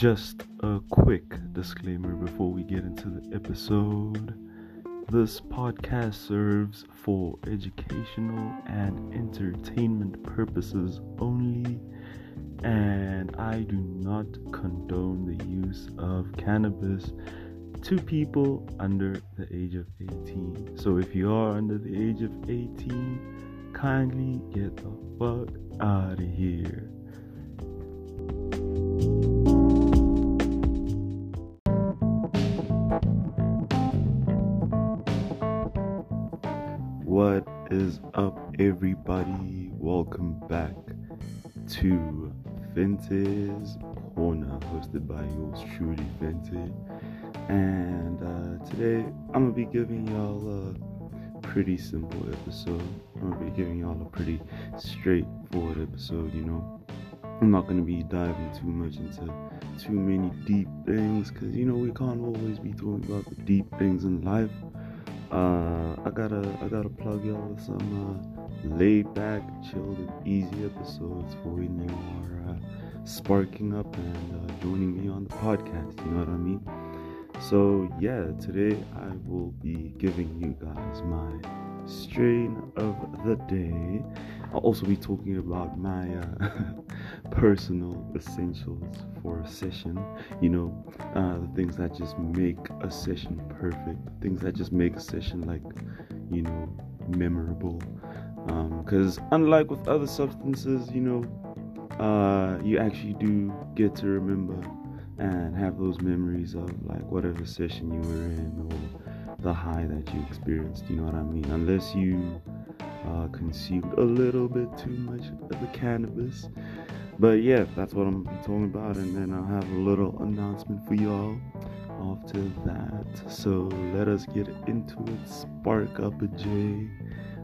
Just a quick disclaimer before we get into the episode. This podcast serves for educational and entertainment purposes only, and I do not condone the use of cannabis to people under the age of 18. So if you are under the age of 18, kindly get the fuck out of here. Is up, everybody? Welcome back to Fente's Corner, hosted by yours truly, Fente. And uh, today I'm gonna be giving y'all a pretty simple episode. I'm gonna be giving y'all a pretty straightforward episode, you know. I'm not gonna be diving too much into too many deep things because you know we can't always be talking about the deep things in life. Uh, I gotta I gotta plug y'all with some uh, laid back, chilled, and easy episodes for when you are uh, sparking up and uh, joining me on the podcast. You know what I mean? So yeah, today I will be giving you guys my strain of the day. I'll also be talking about my uh, personal essentials for a session. You know, uh, the things that just make a session perfect, things that just make a session like, you know, memorable. Because um, unlike with other substances, you know, uh, you actually do get to remember and have those memories of like whatever session you were in or the high that you experienced. You know what I mean? Unless you uh, consumed a little bit too much of the cannabis. But yeah, that's what I'm talking about, and then I'll have a little announcement for y'all after that. So let us get into it. Spark up a J,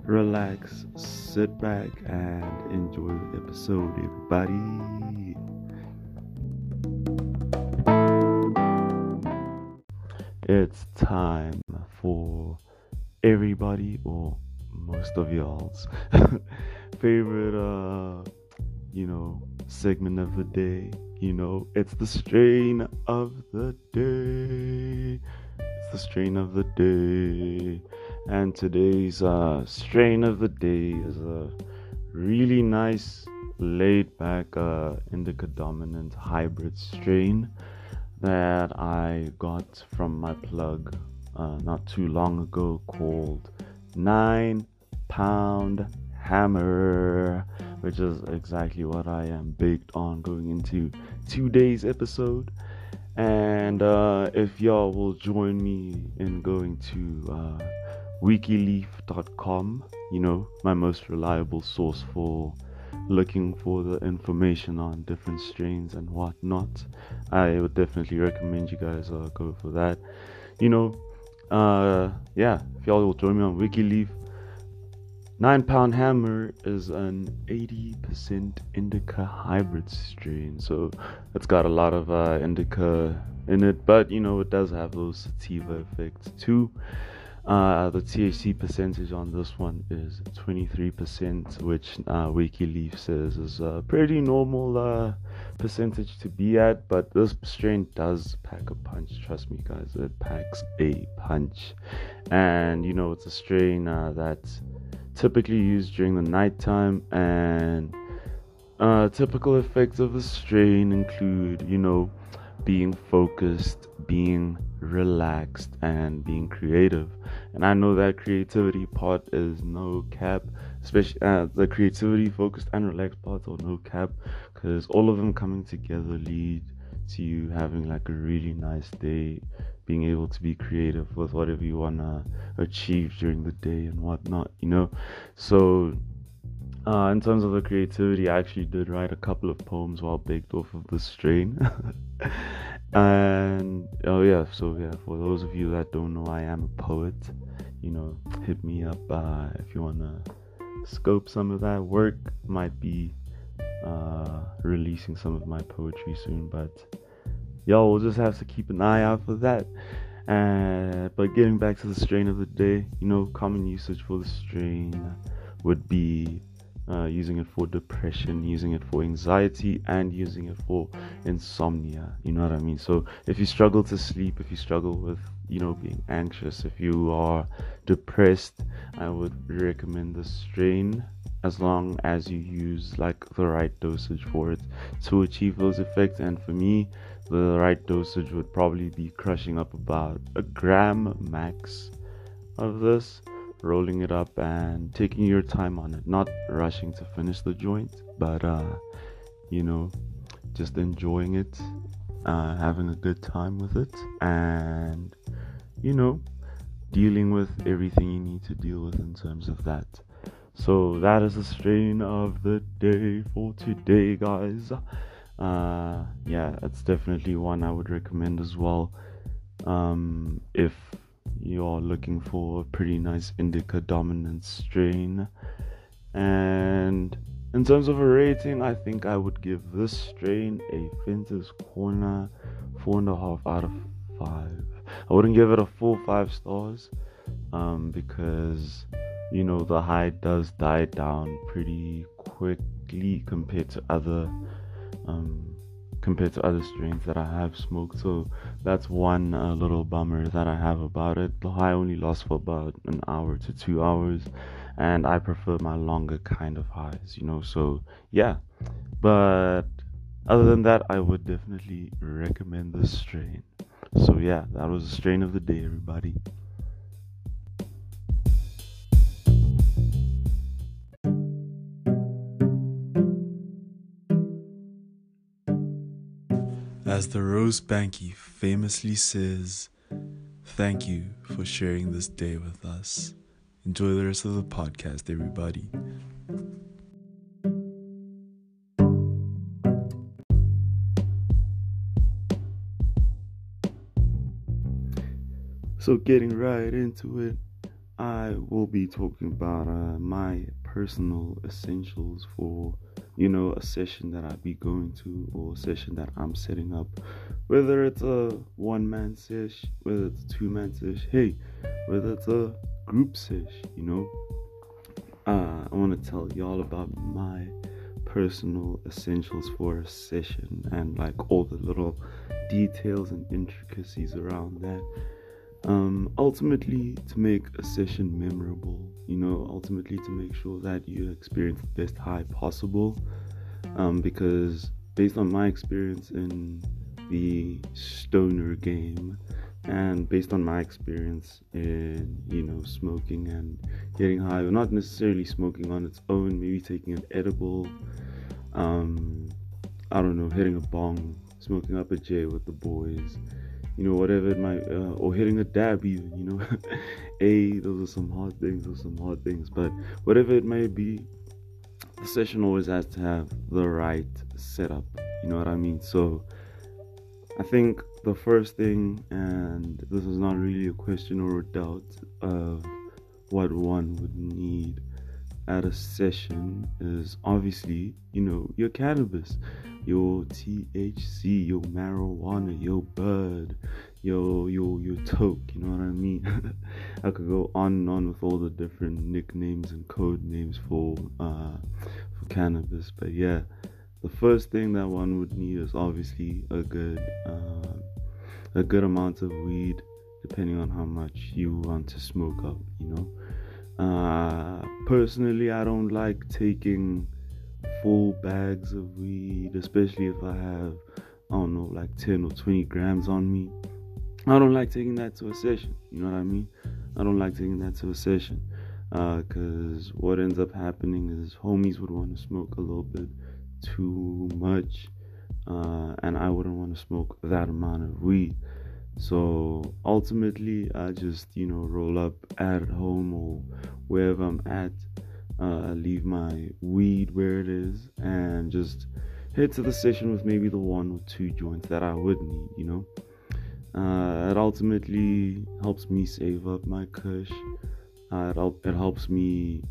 relax, sit back, and enjoy the episode, everybody. It's time for everybody or most of y'all's favorite uh you know segment of the day. You know it's the strain of the day. It's the strain of the day. And today's uh strain of the day is a really nice laid back uh indica dominant hybrid strain that I got from my plug uh, not too long ago called Nine Pound Hammer, which is exactly what I am baked on going into today's episode. And uh, if y'all will join me in going to uh, wikileaf.com, you know, my most reliable source for looking for the information on different strains and whatnot, I would definitely recommend you guys uh, go for that. You know, uh, yeah, if y'all will join me on WikiLeaf, Nine Pound Hammer is an 80% indica hybrid strain, so it's got a lot of uh, indica in it, but you know, it does have those sativa effects too. Uh, the THC percentage on this one is 23%, which uh, WikiLeaf says is a pretty normal uh, percentage to be at. But this strain does pack a punch. Trust me, guys, it packs a punch. And you know, it's a strain uh, that's typically used during the nighttime. And uh, typical effects of the strain include, you know, being focused, being relaxed, and being creative. And I know that creativity part is no cap, especially uh, the creativity focused and relaxed parts are no cap, because all of them coming together lead to you having like a really nice day, being able to be creative with whatever you wanna achieve during the day and whatnot, you know. So uh, in terms of the creativity, I actually did write a couple of poems while baked off of the strain. and oh yeah, so yeah, for those of you that don't know, I am a poet. You know, hit me up uh, if you wanna scope some of that work. Might be uh, releasing some of my poetry soon, but y'all will just have to keep an eye out for that. Uh, but getting back to the strain of the day, you know, common usage for the strain would be uh, using it for depression, using it for anxiety, and using it for insomnia. You know what I mean? So if you struggle to sleep, if you struggle with, you know, being anxious, if you are depressed, I would recommend the strain as long as you use like the right dosage for it to achieve those effects. And for me, the right dosage would probably be crushing up about a gram max of this rolling it up and taking your time on it. Not rushing to finish the joint but uh you know just enjoying it uh having a good time with it and you know dealing with everything you need to deal with in terms of that. So that is the strain of the day for today guys. Uh yeah it's definitely one i would recommend as well. Um if you're looking for a pretty nice indica dominant strain. And in terms of a rating, I think I would give this strain a Fente's Corner four and a half out of five. I wouldn't give it a full five stars um, because you know the high does die down pretty quickly compared to other um, compared to other strains that I have smoked. So that's one uh, little bummer that I have about it. The high only lasts for about an hour to two hours, and I prefer my longer kind of highs, you know. So yeah, but other than that, I would definitely recommend this strain. So yeah, that was the strain of the day, everybody. As the Rose Banky famously says, thank you for sharing this day with us. Enjoy the rest of the podcast, everybody. So, getting right into it, I will be talking about uh, my personal essentials for you know, a session that I'd be going to or a session that I'm setting up. Whether it's a one man sesh, whether it's a two man sesh, hey, whether it's a group sesh, you know. Uh, I want to tell y'all about my personal essentials for a session and like all the little details and intricacies around that um, ultimately to make a session memorable you know ultimately to make sure that you experience the best high possible um, because based on my experience in the stoner game and based on my experience in you know smoking and getting high or not necessarily smoking on its own maybe taking an edible um, i don't know hitting a bong smoking up a j with the boys you know, whatever it might, uh, or hitting a dab even, you know. a, those are some hard things, those are some hard things, but whatever it may be, the session always has to have the right setup, you know what I mean? So, I think the first thing, and this is not really a question or a doubt of what one would need at a session is obviously, you know, your cannabis, your THC, your marijuana, your bud, your your your toke, you know what I mean? I could go on and on with all the different nicknames and code names for uh for cannabis, but yeah, the first thing that one would need is obviously a good uh, a good amount of weed, depending on how much you want to smoke up, you know. Uh, personally, I don't like taking full bags of weed, especially if I have, I don't know, like 10 or 20 grams on me. I don't like taking that to a session. You know what I mean? I don't like taking that to a session. Because uh, what ends up happening is homies would want to smoke a little bit too much. Uh, and I wouldn't want to smoke that amount of weed. So ultimately, I just you know roll up at home or wherever I'm at. Uh, I leave my weed where it is and just head to the session with maybe the one or two joints that I would need. You know, uh, it ultimately helps me save up my kush. Uh, it, it helps me,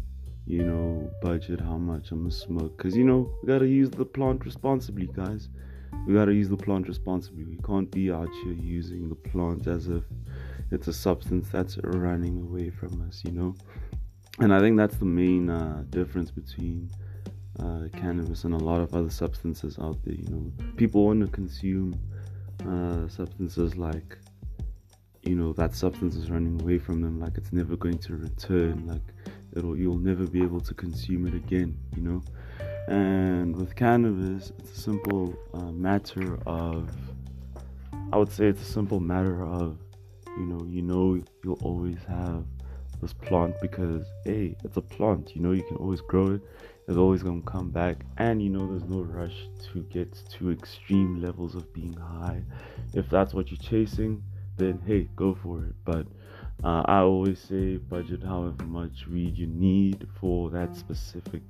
you know, budget how much I'm gonna smoke. Cause you know we gotta use the plant responsibly, guys we gotta use the plant responsibly. We can't be out here using the plant as if it's a substance that's running away from us, you know. And I think that's the main uh, difference between uh, cannabis and a lot of other substances out there. You know, people want to consume uh, substances like, you know, that substance is running away from them, like it's never going to return, like it'll you'll never be able to consume it again. You know, and with cannabis, it's a simple uh, matter of, I would say, it's a simple matter of, you know, you know, you'll always have this plant because hey it's a plant you know you can always grow it. It's always going to come back. And you know there's no rush to get to extreme levels of being high. If that's what you're chasing then hey go for it. But uh, i always say budget however much weed you need for that specific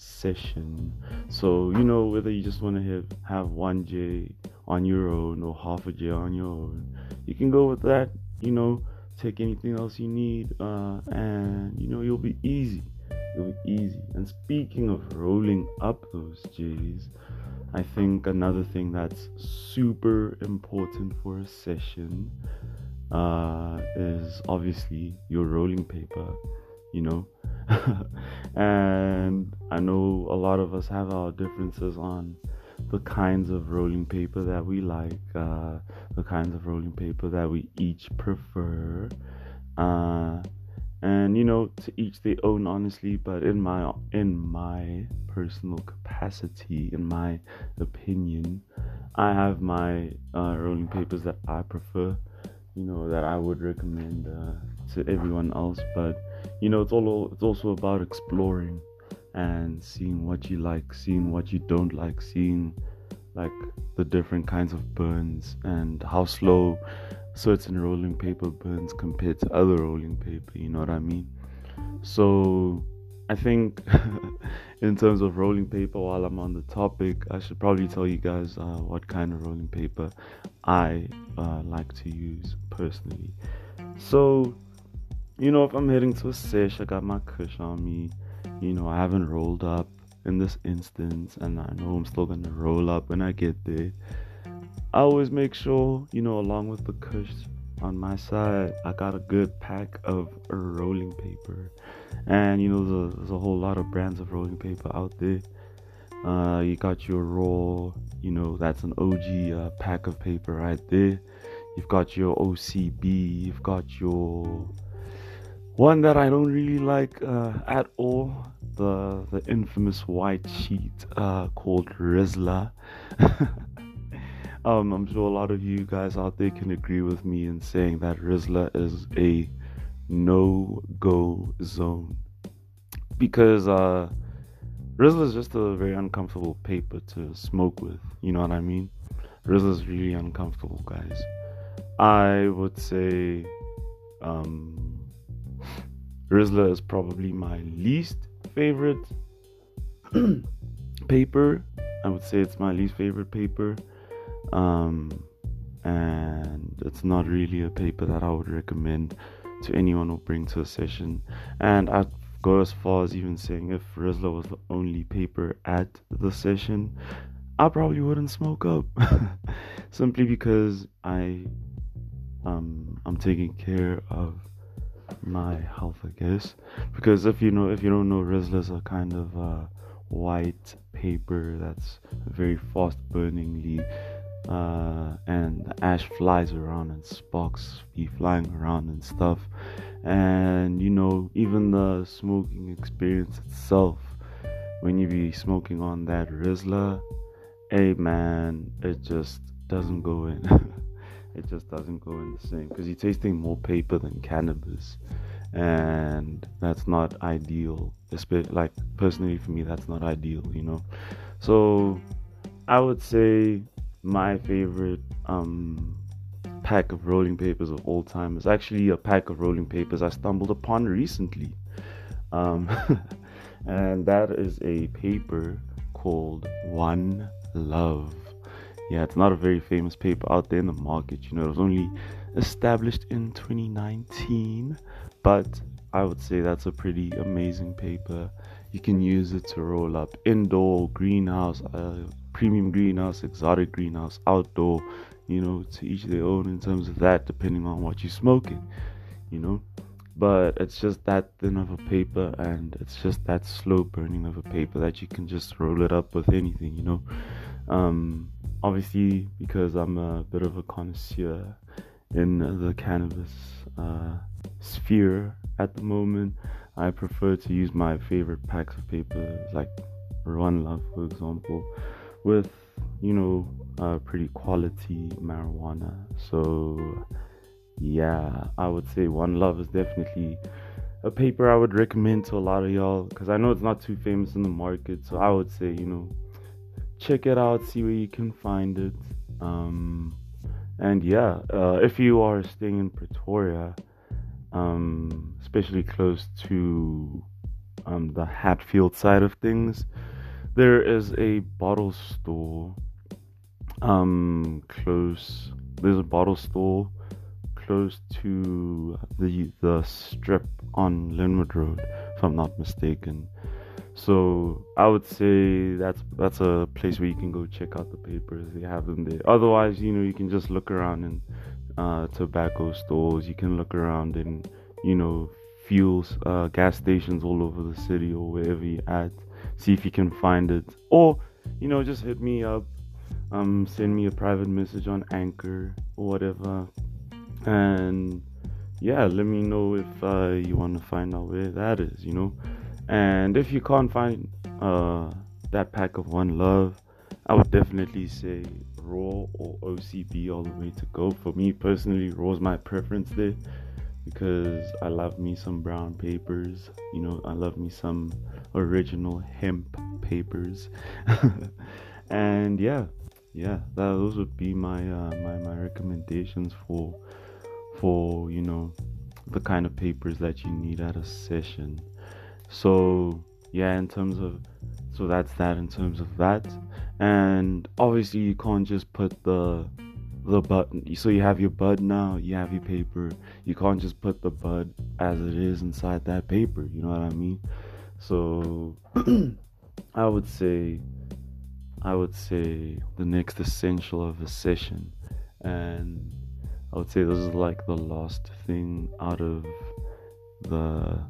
session so you know whether you just want to have, have one j on your own or half a j on your own you can go with that you know take anything else you need, uh, and you know you'll be easy. You'll be easy. And speaking of rolling up those J's, I think another thing that's super important for a session uh, is obviously your rolling paper. You know, and I know a lot of us have our differences on the kinds of rolling paper that we like, uh, the kinds of rolling paper that we each prefer. Uh, and you know, to each their own, honestly. But in my in my personal capacity, in my opinion, I have my uh, rolling papers that I prefer. You know that I would recommend uh, to everyone else. But you know, it's all it's also about exploring and seeing what you like, seeing what you don't like, seeing like the different kinds of burns and how slow certain rolling paper burns compared to other rolling paper, you know what I mean? So I think in terms of rolling paper, while I'm on the topic, I should probably tell you guys uh, what kind of rolling paper I uh, like to use personally. So, you know, if I'm heading to a sesh, I got my kush on me you know, I haven't rolled up in this instance, and I know I'm still gonna roll up when I get there. I always make sure, you know, along with the kush on my side, I got a good pack of rolling paper. And you know, there's a, there's a whole lot of brands of rolling paper out there. Uh, you got your raw, you know, that's an OG uh, pack of paper right there. You've got your OCB, you've got your one that I don't really like uh, at all, the the infamous white sheet uh, called Rizla. um, I'm sure a lot of you guys out there can agree with me in saying that Rizla is a no-go zone because uh, Rizla is just a very uncomfortable paper to smoke with. You know what I mean? Rizla is really uncomfortable, guys. I would say. Um, Rizla is probably my least favorite paper. I would say it's my least favorite paper. Um, and it's not really a paper that I would recommend to anyone who bring to a session. And I'd go as far as even saying if Rizla was the only paper at the session, I probably wouldn't smoke up. Simply because I um I'm taking care of my health, I guess. Because if you know, if you don't know, Rizla's a kind of uh, white paper that's very fast burningly, uh, and the ash flies around and sparks be flying around and stuff. And you know, even the smoking experience itself, when you be smoking on that Rizla, hey man, it just doesn't go in. it just doesn't go in the same because you're tasting more paper than cannabis. And that's not ideal like personally for me that's not ideal you know? So i would say my favorite um, pack of rolling papers of all time is actually a pack of rolling papers i stumbled upon recently. Um, and that is a paper called one love yeah, it's not a very famous paper out there in the market. You know, it was only established in 2019, but I would say that's a pretty amazing paper. You can use it to roll up indoor, greenhouse, uh, premium greenhouse, exotic greenhouse, outdoor. You know, to each their own in terms of that, depending on what you're smoking. You know, but it's just that thin of a paper and it's just that slow burning of a paper that you can just roll it up with anything, you know. Um, obviously, because I'm a bit of a connoisseur in the cannabis uh, sphere at the moment, I prefer to use my favorite packs of paper, like One Love, for example, with you know pretty quality marijuana. So yeah, I would say One Love is definitely a paper I would recommend to a lot of y'all because I know it's not too famous in the market. So I would say, you know, check it out, see where you can find it. Um, and yeah, uh, if you are staying in Pretoria, um, especially close to um, the Hatfield side of things, there is a bottle store um, close. There's a bottle store close to the the strip on Lynnwood Road, if I'm not mistaken. So I would say that's that's a place where you can go check out the papers. They have them there. Otherwise, you know, you can just look around in uh, tobacco stores. You can look around in you know fuels, uh, gas stations all over the city or wherever you're at. See if you can find it, or you know, just hit me up. Um, send me a private message on Anchor or whatever and yeah let me know if uh, you want to find out where that is you know and if you can't find uh, that pack of one love i would definitely say raw or ocb all the way to go. For me personally raw is my preference there because i love me some brown papers. You know i love me some original hemp papers. And yeah yeah that, those would be my uh, my my recommendations for for you know the kind of papers that you need at a session so yeah in terms of so that's that in terms of that. And obviously you can't just put the the button so you have your bud now you have your paper. You can't just put the bud as it is inside that paper you know what i mean? So i would say i would say the next essential of a session. And I would say this is like the last thing out of the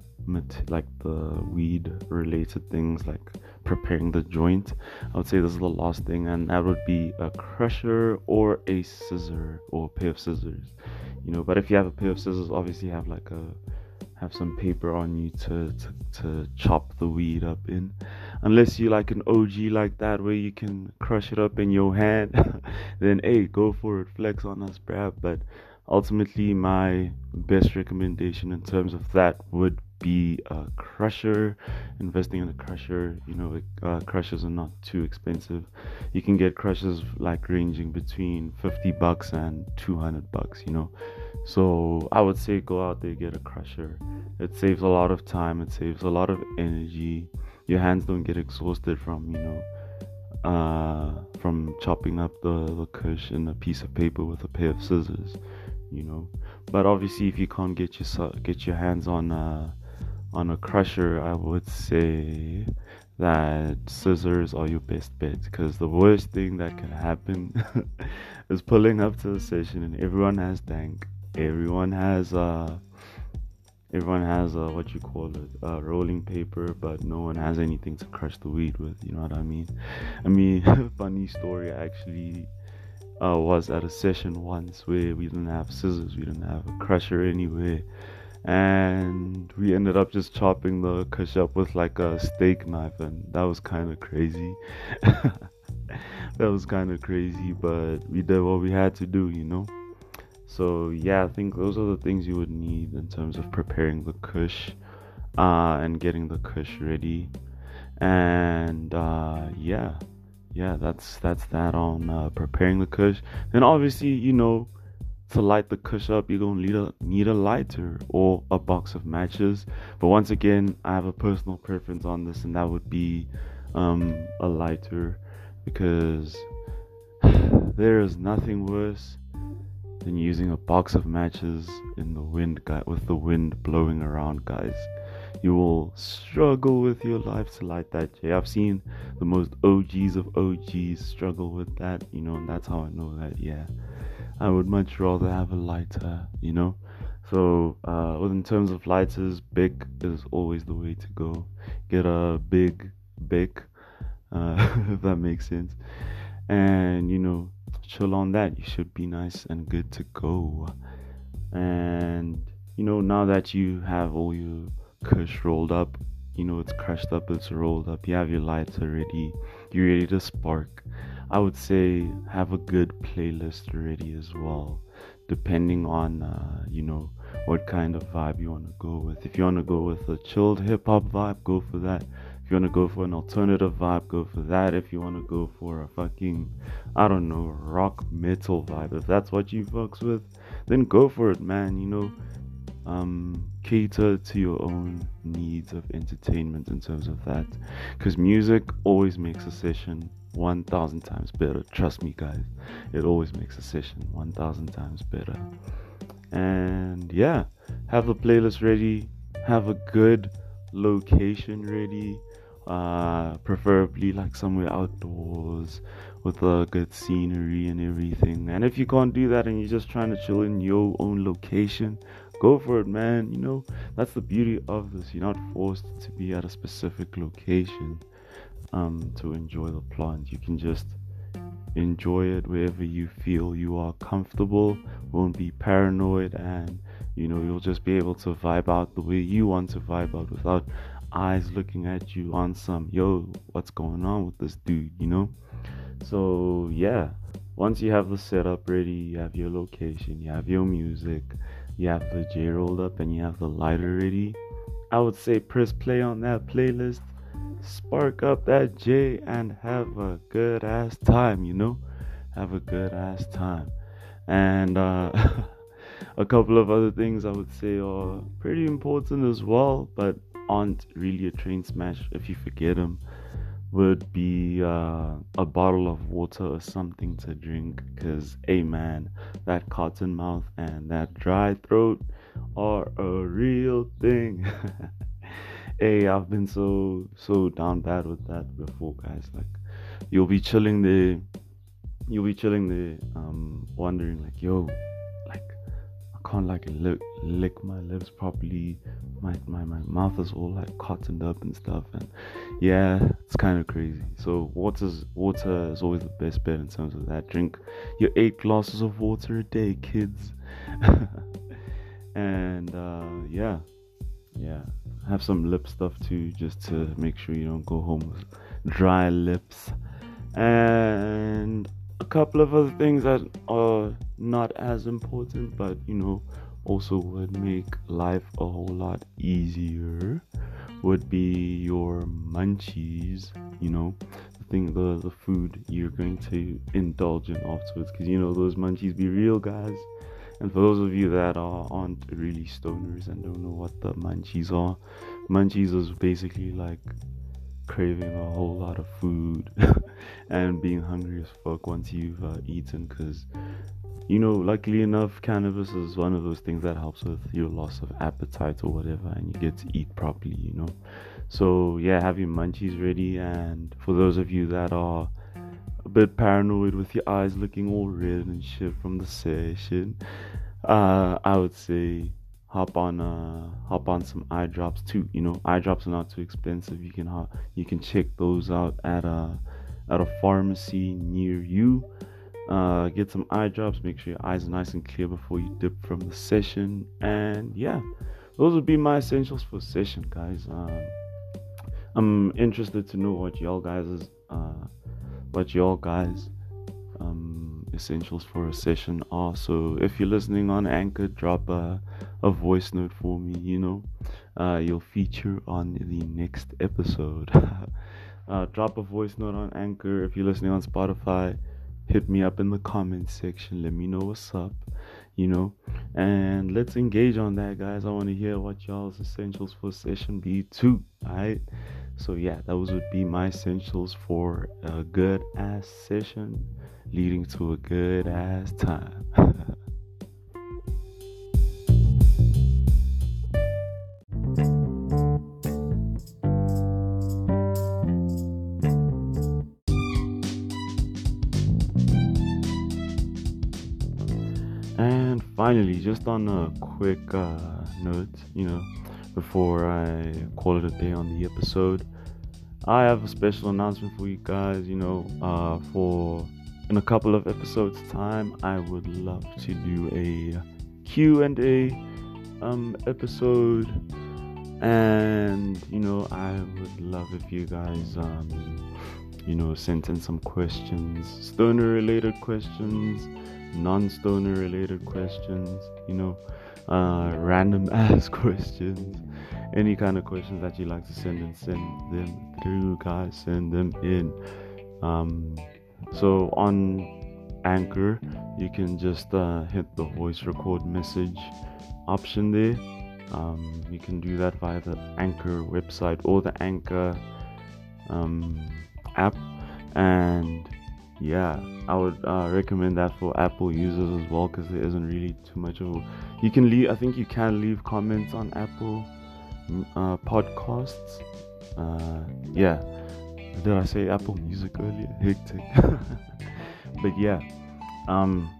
like the weed related things like preparing the joint i would say this is the last thing and that would be a crusher or a scissor or a pair of scissors you know but if you have a pair of scissors obviously have like a have some paper on you to, to, to chop the weed up in. Unless you like an OG like that where you can crush it up in your hand, then hey, go for it, flex on us, bruh. But ultimately, my best recommendation in terms of that would be a crusher. Investing in a crusher, you know, uh, crushers are not too expensive. You can get crushers like ranging between 50 bucks and 200 bucks, you know. So I would say go out there, get a crusher. It saves a lot of time, it saves a lot of energy. Your hands don't get exhausted from, you know, uh, from chopping up the, the kush in a piece of paper with a pair of scissors, you know. But obviously, if you can't get your get your hands on a on a crusher, I would say that scissors are your best bet because the worst thing that can happen is pulling up to the session and everyone has dank. Everyone has uh everyone has uh what you call it uh rolling paper but no one has anything to crush the weed with you know what i mean? I mean funny story actually uh was at a session once where we didn't have scissors we didn't have a crusher anywhere and we ended up just chopping the kush up with like a steak knife and that was kind of crazy that was kind of crazy but we did what we had to do you know so yeah, I think those are the things you would need in terms of preparing the kush uh, and getting the kush ready. And uh, yeah, yeah, that's that's that on uh, preparing the kush. Then obviously, you know, to light the kush up, you're gonna need a need a lighter or a box of matches. But once again, I have a personal preference on this, and that would be um, a lighter because there is nothing worse than using a box of matches in the wind guy with the wind blowing around guys you will struggle with your life to light that J. I've seen the most OGs of OGs struggle with that, you know, and that's how I know that, yeah, I would much rather have a lighter, you know. So, uh, in terms of lighters, Bic is always the way to go. Get a big Bic, uh, if that makes sense. And, you know, chill on that. You should be nice and good to go. And, you know, now that you have all your kush rolled up, you know, it's crushed up, it's rolled up, you have your lights already. you're ready to spark. I would say have a good playlist ready as well, depending on, uh, you know, what kind of vibe you want to go with. If you want to go with a chilled hip hop vibe, go for that. If you want to go for an alternative vibe, go for that. If you want to go for a fucking, I don't know, rock metal vibe, if that's what you fucks with, then go for it, man. You know, um, cater to your own needs of entertainment in terms of that. Because music always makes a session 1000 times better. Trust me, guys. It always makes a session 1000 times better. And yeah, have a playlist ready, have a good location ready, uh, preferably like somewhere outdoors with a good scenery and everything. And if you can't do that and you're just trying to chill in your own location, go for it, man. You know, that's the beauty of this. You're not forced to be at a specific location um, to enjoy the plant. You can just enjoy it wherever you feel you are comfortable, won't be paranoid, and you know, you'll just be able to vibe out the way you want to vibe out without eyes looking at you on some, yo, what's going on with this dude, you know? So, yeah, once you have the setup ready, you have your location, you have your music, you have the J rolled up, and you have the lighter ready, I would say press play on that playlist spark up that J and have a good ass time, you know? Have a good ass time. And uh, a couple of other things I would say are pretty important as well, but aren't really a train smash if you forget them. Would be uh, a bottle of water or something to drink, because, hey man, that cotton mouth and that dry throat are a real thing. hey, I've been so so down bad with that before, guys. Like, you'll be chilling there, you'll be chilling there, um, wondering like, yo, like, I can't like lick lick my lips properly. My my my mouth is all like cottoned up and stuff, and yeah, it's kind of crazy. So water's water is always the best bet in terms of that. Drink your eight glasses of water a day, kids. and uh, yeah, yeah have some lip stuff too, just to make sure you don't go home with dry lips. And a couple of other things that are not as important, but you know, also would make life a whole lot easier would be your munchies, you know, the thing, the, the food you're going to indulge in afterwards, because you know, those munchies be real, guys. And for those of you that are, aren't really stoners and don't know what the munchies are, munchies is basically like craving a whole lot of food and being hungry as fuck once you've uh, eaten because you know luckily enough cannabis is one of those things that helps with your loss of appetite or whatever and you get to eat properly you know? So yeah have your munchies ready. And for those of you that are bit paranoid with your eyes looking all red and shit from the session. Uh, I would say hop on uh hop on some eye drops too. You know, eye drops are not too expensive. You can hop, you can check those out at a at a pharmacy near you. Uh, get some eye drops. Make sure your eyes are nice and clear before you dip from the session. And yeah, those would be my essentials for session, guys. Um, I'm interested to know what y'all guys uh what y'all guys um, essentials for a session are. So if you're listening on Anchor, drop a, a voice note for me. You know, uh, you'll feature on the next episode. uh, drop a voice note on Anchor. If you're listening on Spotify, hit me up in the comments section. Let me know what's up. You know, and let's engage on that, guys. I want to hear what y'all's essentials for session B too. Alright. So yeah, those would be my essentials for a good ass session leading to a good ass time. finally, just on a quick uh, note, you know, before I call it a day on the episode, I have a special announcement for you guys. You know, uh, for in a couple of episodes' time, I would love to do a Q and A um, episode, and you know, I would love if you guys um, you know sent in some questions, stoner related questions, non stoner related questions. You know, uh, random ass questions. Any kind of questions that you like to send and send them through guys send them in. Um, so on anchor you can just uh, hit the voice record message option there. Um, you can do that via the anchor website or the anchor um, app. And yeah i would uh, recommend that for apple users as well because there isn't really too much of a, you can leave i think you can leave comments on apple uh, podcasts. Uh, yeah, did I say Apple Music earlier? Hectic. but yeah, um,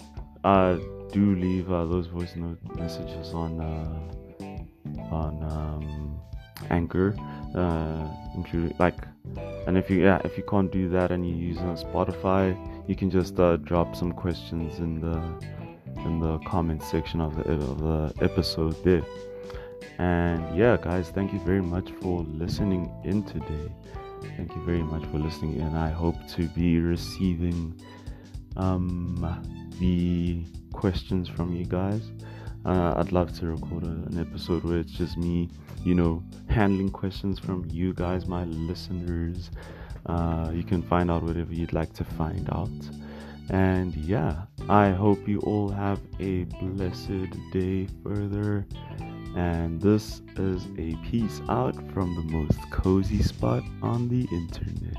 do leave uh, those voice note messages on uh, on um, Anchor, uh, like, and if you yeah if you can't do that and you're using Spotify, you can just uh, drop some questions in the in the comment section of the of the episode there. And yeah, guys, thank you very much for listening in today. Thank you very much for listening and I hope to be receiving um, the questions from you guys. Uh, I'd love to record a, an episode where it's just me, you know, handling questions from you guys, my listeners. Uh, you can find out whatever you'd like to find out. And yeah, I hope you all have a blessed day further and this is a piece out from the most cozy spot on the internet.